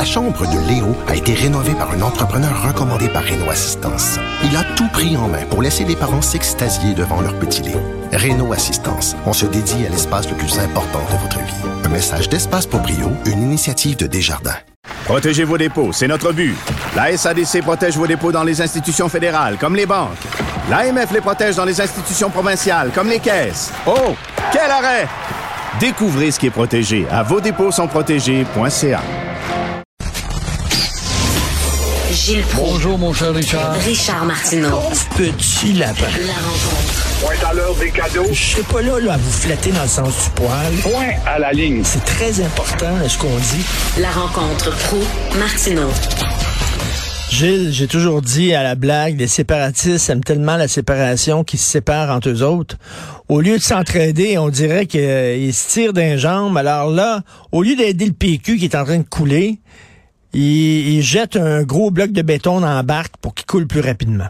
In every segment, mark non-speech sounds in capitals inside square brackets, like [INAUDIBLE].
La chambre de Léo a été rénovée par un entrepreneur recommandé par Renault Assistance. Il a tout pris en main pour laisser les parents s'extasier devant leur petit Léo. Renault Assistance, on se dédie à l'espace le plus important de votre vie. Un message d'Espace pour Brio, une initiative de Desjardins. Protégez vos dépôts, c'est notre but. La SADC protège vos dépôts dans les institutions fédérales, comme les banques. L'AMF les protège dans les institutions provinciales, comme les caisses. Oh, quel arrêt! Découvrez ce qui est protégé à vos dépôts sont protégés.ca. Gilles Proulx. Bonjour, mon cher Richard. Richard Martineau. Petit lapin. La rencontre. Point à l'heure des cadeaux. Je suis pas là, là à vous flatter dans le sens du poil. Point à la ligne. C'est très important, ce qu'on dit. La rencontre pro martineau Gilles, j'ai toujours dit à la blague, les séparatistes aiment tellement la séparation qu'ils se séparent entre eux autres. Au lieu de s'entraider, on dirait qu'ils se tirent d'un jambe. Alors là, au lieu d'aider le PQ qui est en train de couler, ils jettent un gros bloc de béton dans la barque pour qu'il coule plus rapidement.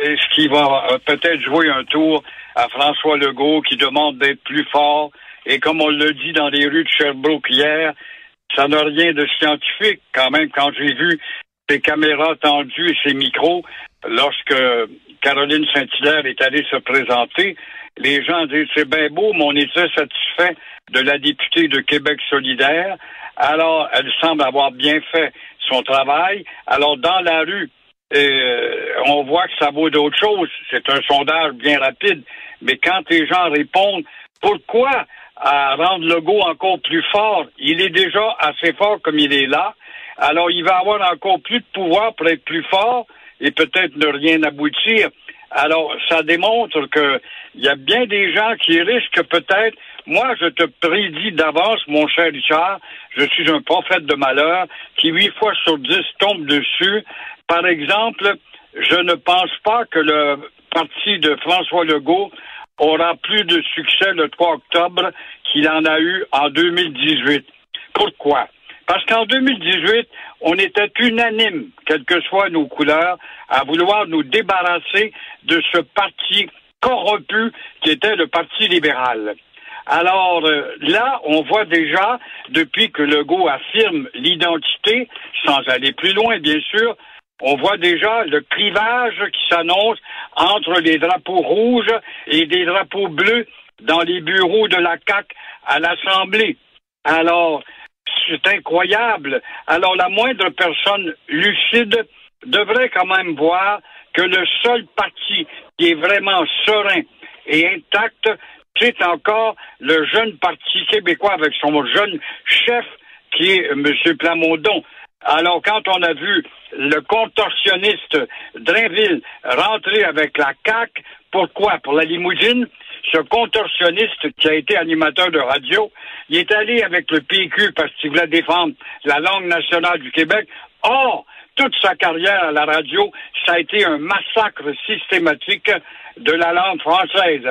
Et ce qui va euh, peut-être jouer un tour à François Legault qui demande d'être plus fort. Et comme on le dit dans les rues de Sherbrooke hier, ça n'a rien de scientifique quand même quand j'ai vu ses caméras tendues et ses micros lorsque Caroline Saint-Hilaire est allée se présenter. Les gens disent c'est bien beau, mais on très satisfait de la députée de Québec solidaire. Alors, elle semble avoir bien fait son travail. Alors, dans la rue, euh, on voit que ça vaut d'autres choses. C'est un sondage bien rapide. Mais quand les gens répondent, pourquoi rendre le go encore plus fort? Il est déjà assez fort comme il est là. Alors, il va avoir encore plus de pouvoir pour être plus fort et peut-être ne rien aboutir. Alors, ça démontre que il y a bien des gens qui risquent peut-être. Moi, je te prédis d'avance, mon cher Richard, je suis un prophète de malheur qui huit fois sur dix tombe dessus. Par exemple, je ne pense pas que le parti de François Legault aura plus de succès le 3 octobre qu'il en a eu en 2018. Pourquoi? Parce qu'en 2018, on était unanime, quelles que soient nos couleurs, à vouloir nous débarrasser de ce parti corrompu qui était le Parti libéral. Alors euh, là, on voit déjà, depuis que Legault affirme l'identité, sans aller plus loin, bien sûr, on voit déjà le clivage qui s'annonce entre les drapeaux rouges et des drapeaux bleus dans les bureaux de la CAC à l'Assemblée. Alors, c'est incroyable. Alors, la moindre personne lucide devrait quand même voir que le seul parti qui est vraiment serein et intact, c'est encore le jeune parti québécois avec son jeune chef qui est M. Plamondon. Alors, quand on a vu le contorsionniste Drainville rentrer avec la CAQ, pourquoi? Pour la limousine? Ce contorsionniste qui a été animateur de radio, il est allé avec le PQ parce qu'il voulait défendre la langue nationale du Québec. Or, toute sa carrière à la radio, ça a été un massacre systématique de la langue française.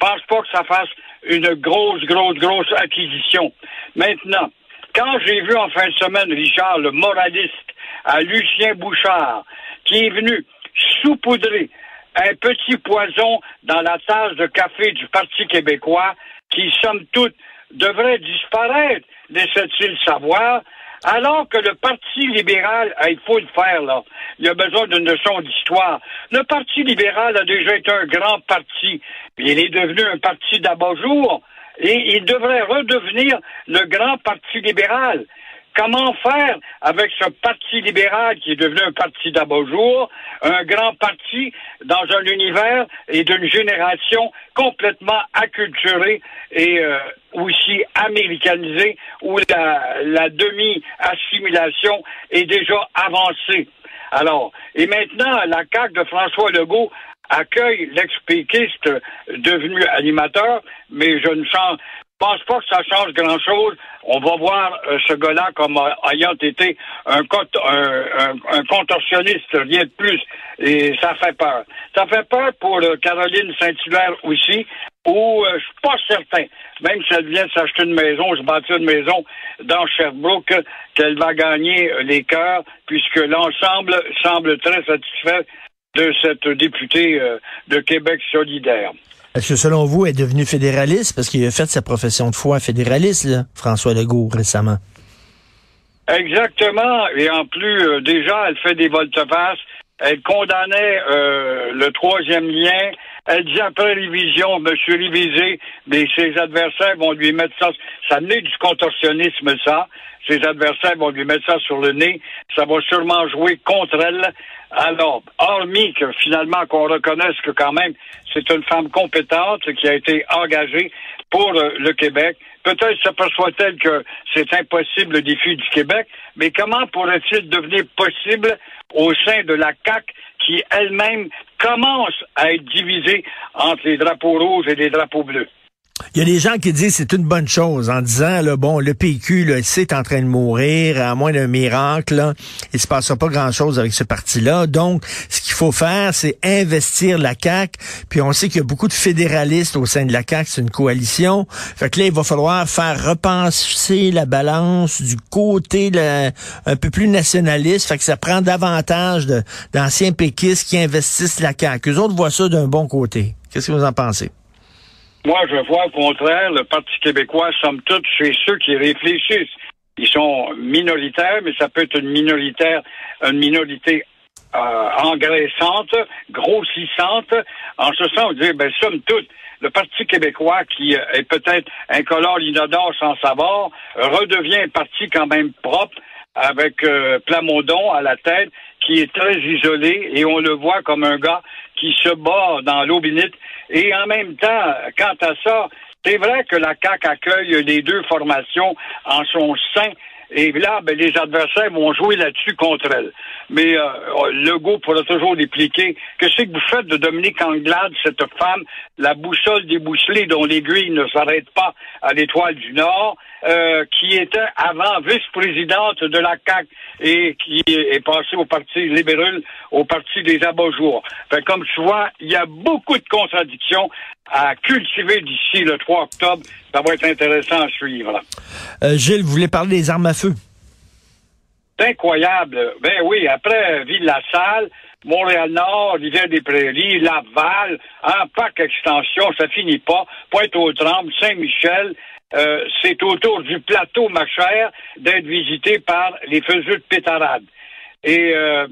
Je pense pas que ça fasse une grosse, grosse, grosse acquisition. Maintenant, quand j'ai vu en fin de semaine, Richard, le moraliste, à Lucien Bouchard, qui est venu saupoudrer un petit poison dans la tasse de café du Parti québécois, qui, somme toute, devrait disparaître, laissait-il savoir, alors que le Parti libéral, il faut le faire, là. Il a besoin d'une leçon d'histoire. Le Parti libéral a déjà été un grand parti. Il est devenu un parti d'abat-jour. Et il devrait redevenir le grand Parti libéral. Comment faire avec ce parti libéral qui est devenu un parti d'abat-jour, un grand parti dans un univers et d'une génération complètement acculturée et euh, aussi américanisée, où la, la demi-assimilation est déjà avancée? Alors, et maintenant, la CAQ de François Legault accueille l'ex-péquiste devenu animateur, mais je ne sens, pense pas que ça change grand-chose. On va voir euh, ce gars-là comme ayant été un, contorsionniste, rien de plus. Et ça fait peur. Ça fait peur pour euh, Caroline Saint-Hilaire aussi, où euh, je suis pas certain, même si elle vient de s'acheter une maison, se bâtir une maison dans Sherbrooke, qu'elle va gagner les cœurs, puisque l'ensemble semble très satisfait de cette députée de Québec solidaire. Est-ce que selon vous, est devenue fédéraliste? Parce qu'il a fait sa profession de foi fédéraliste, François Legault, récemment? Exactement. Et en plus, euh, déjà, elle fait des volte-face. Elle condamnait euh, le troisième lien. Elle dit après révision, Monsieur révisé, mais ses adversaires vont lui mettre ça. Ça naît du contorsionnisme, ça. Ses adversaires vont lui mettre ça sur le nez. Ça va sûrement jouer contre elle. Alors, hormis que finalement qu'on reconnaisse que quand même c'est une femme compétente qui a été engagée pour euh, le Québec, peut-être s'aperçoit-elle que c'est impossible le défi du Québec, mais comment pourrait-il devenir possible au sein de la CAC qui elle-même commence à être divisée entre les drapeaux rouges et les drapeaux bleus? Il y a des gens qui disent c'est une bonne chose en disant là, bon le PQ c'est en train de mourir à moins d'un miracle là, il se passera pas grand chose avec ce parti là donc ce qu'il faut faire c'est investir la CAC puis on sait qu'il y a beaucoup de fédéralistes au sein de la CAC c'est une coalition. Fait que là il va falloir faire repenser la balance du côté un peu plus nationaliste. Fait que ça prend davantage d'anciens péquistes qui investissent la CAC eux autres voient ça d'un bon côté. Qu'est-ce que vous en pensez? Moi, je vois au contraire, le Parti québécois, somme toute, chez ceux qui réfléchissent. Ils sont minoritaires, mais ça peut être une minoritaire, une minorité euh, engraissante, grossissante, en ce sens, dire, ben, somme toute, le Parti québécois, qui euh, est peut-être incolore, inodore, sans savoir, redevient un parti quand même propre, avec euh, Plamondon à la tête, qui est très isolé, et on le voit comme un gars qui se bat dans l'eau bénite et en même temps, quant à ça, c'est vrai que la CAQ accueille les deux formations en son sein. Et là, ben, les adversaires vont jouer là-dessus contre elle. Mais euh, Legault pourra toujours expliquer que c'est que vous faites de Dominique Anglade, cette femme, la boussole débousselée dont l'aiguille ne s'arrête pas à l'étoile du Nord, euh, qui était avant vice-présidente de la CAC et qui est passée au Parti libéral, au Parti des abat-jours. comme tu vois, il y a beaucoup de contradictions à cultiver d'ici le 3 octobre. Ça va être intéressant à suivre. Euh, Gilles, vous voulez parler des armes à feu? C'est incroyable. Ben oui, après Ville-la-Salle, Montréal-Nord, Rivière-des-Prairies, Laval, un parc extension, ça finit pas. Pointe-aux-Trembles, Saint-Michel, euh, c'est autour du plateau, ma chère, d'être visité par les faiseux de pétarade. Et euh,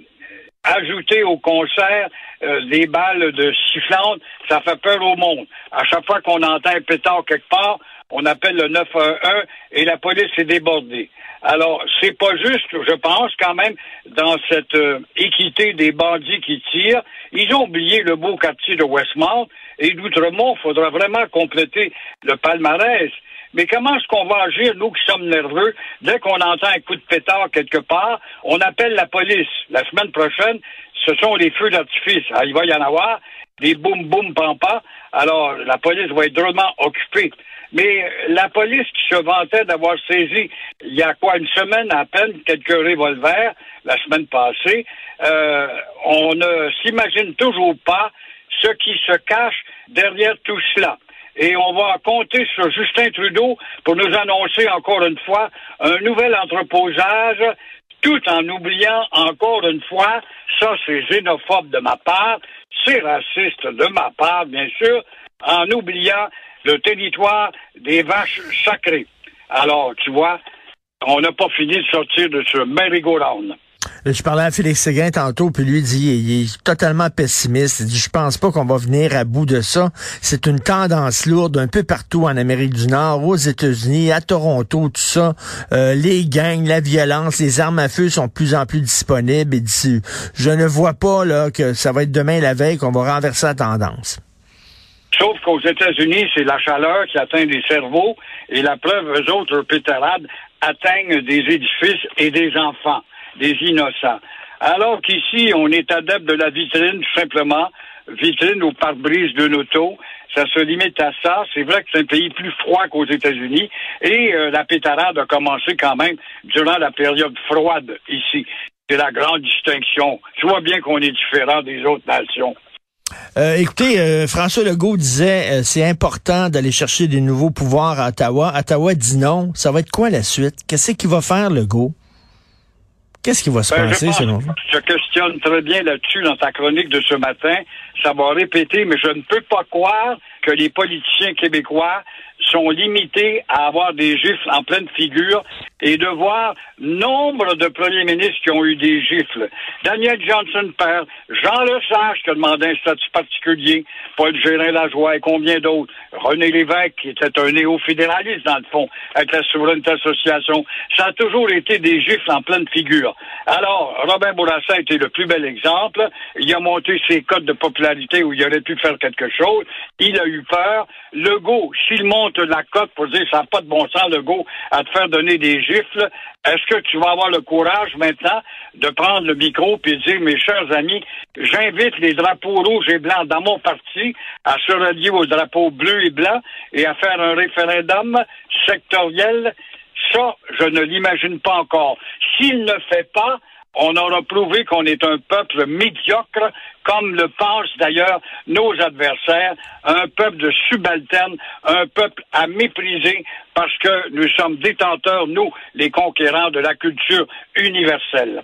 ajouter au concert euh, des balles de sifflantes, ça fait peur au monde. À chaque fois qu'on entend un pétard quelque part, on appelle le 911 et la police est débordée. Alors, c'est pas juste, je pense, quand même, dans cette équité des bandits qui tirent. Ils ont oublié le beau quartier de Westmount et d'Outremont. Il faudra vraiment compléter le palmarès. Mais comment est-ce qu'on va agir, nous qui sommes nerveux, dès qu'on entend un coup de pétard quelque part, on appelle la police. La semaine prochaine, ce sont les feux d'artifice. Ah, il va y en avoir des boum boum pampa. Alors, la police va être drôlement occupée. Mais la police qui se vantait d'avoir saisi, il y a quoi, une semaine à peine, quelques revolvers, la semaine passée, euh, on ne s'imagine toujours pas ce qui se cache derrière tout cela. Et on va compter sur Justin Trudeau pour nous annoncer encore une fois un nouvel entreposage, tout en oubliant encore une fois, ça c'est xénophobe de ma part, c'est raciste de ma part, bien sûr, en oubliant le territoire des vaches sacrées. Alors, tu vois, on n'a pas fini de sortir de ce merry-go-round. Je parlais à Félix Séguin tantôt, puis lui dit, il est totalement pessimiste. Il dit, je pense pas qu'on va venir à bout de ça. C'est une tendance lourde un peu partout en Amérique du Nord, aux États-Unis, à Toronto, tout ça. Euh, les gangs, la violence, les armes à feu sont de plus en plus disponibles. Dit, je ne vois pas là que ça va être demain la veille qu'on va renverser la tendance. Sauf qu'aux États-Unis, c'est la chaleur qui atteint les cerveaux et la preuve, eux autres, pétarades, atteignent des édifices et des enfants des innocents. Alors qu'ici, on est adepte de la vitrine, tout simplement, vitrine ou pare-brise d'une auto. Ça se limite à ça. C'est vrai que c'est un pays plus froid qu'aux États-Unis. Et euh, la pétarade a commencé quand même durant la période froide ici. C'est la grande distinction. Tu vois bien qu'on est différent des autres nations. Euh, écoutez, euh, François Legault disait c'est important d'aller chercher des nouveaux pouvoirs à Ottawa. Ottawa dit non. Ça va être quoi la suite? Qu'est-ce qu'il va faire, Legault? Qu'est-ce qui va se ben, passer selon vous? Je questionne très bien là-dessus dans ta chronique de ce matin. Ça va répéter, mais je ne peux pas croire que les politiciens québécois sont limités à avoir des gifles en pleine figure et de voir nombre de premiers ministres qui ont eu des gifles. Daniel Johnson père, Jean Lesage qui a demandé un statut particulier, Paul Gérin-Lajoie et combien d'autres. René Lévesque qui était un néo-fédéraliste dans le fond, avec la Souveraineté Association. Ça a toujours été des gifles en pleine figure. Alors, Robin Bourassa été le plus bel exemple. Il a monté ses codes de popularité où il aurait pu faire quelque chose. Il a eu peur. Legault, s'il monte la cote pour dire ça n'a pas de bon sens, Legault, à te faire donner des gifles, est-ce que tu vas avoir le courage maintenant de prendre le micro et dire, mes chers amis, j'invite les drapeaux rouges et blancs dans mon parti à se rallier aux drapeaux bleus et blancs et à faire un référendum sectoriel ça, je ne l'imagine pas encore. S'il ne fait pas, on aura prouvé qu'on est un peuple médiocre, comme le pensent d'ailleurs nos adversaires, un peuple de subalternes, un peuple à mépriser parce que nous sommes détenteurs, nous, les conquérants de la culture universelle.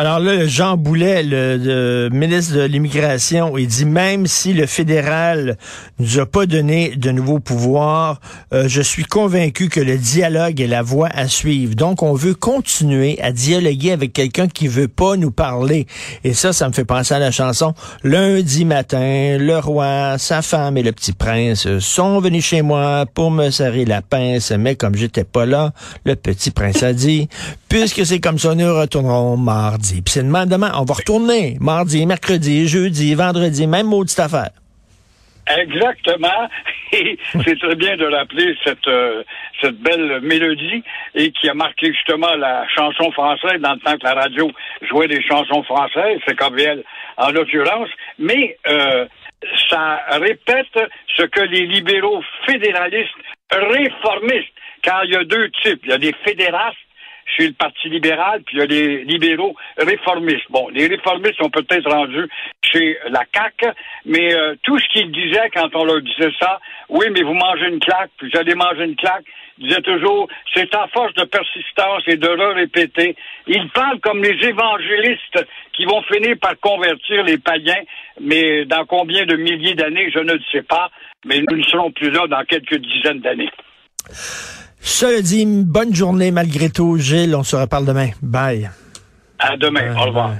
Alors là, Jean Boulet, le, ministre de l'Immigration, il dit même si le fédéral nous a pas donné de nouveaux pouvoirs, euh, je suis convaincu que le dialogue est la voie à suivre. Donc, on veut continuer à dialoguer avec quelqu'un qui veut pas nous parler. Et ça, ça me fait penser à la chanson Lundi matin, le roi, sa femme et le petit prince sont venus chez moi pour me serrer la pince, mais comme j'étais pas là, le petit prince a dit, puisque c'est comme ça, nous retournerons mardi. Puis c'est demain, demain, on va retourner mardi, mercredi, jeudi, vendredi, même maudite affaire. Exactement. [LAUGHS] C'est très bien de rappeler cette, euh, cette belle mélodie et qui a marqué justement la chanson française dans le temps que la radio jouait des chansons françaises, c'est KVL en l'occurrence, mais euh, ça répète ce que les libéraux fédéralistes réformistes, car il y a deux types, il y a des fédérastes chez le Parti libéral, puis il y a les libéraux réformistes. Bon, les réformistes sont peut-être rendus chez la CAQ, mais euh, tout ce qu'ils disaient quand on leur disait ça, oui, mais vous mangez une claque, puis vous allez manger une claque, ils disaient toujours, c'est à force de persistance et de le répéter. Ils parlent comme les évangélistes qui vont finir par convertir les païens, mais dans combien de milliers d'années, je ne le sais pas, mais nous ne serons plus là dans quelques dizaines d'années. Cela dit, bonne journée malgré tout, Gilles. On se reparle demain. Bye. À demain. Au revoir.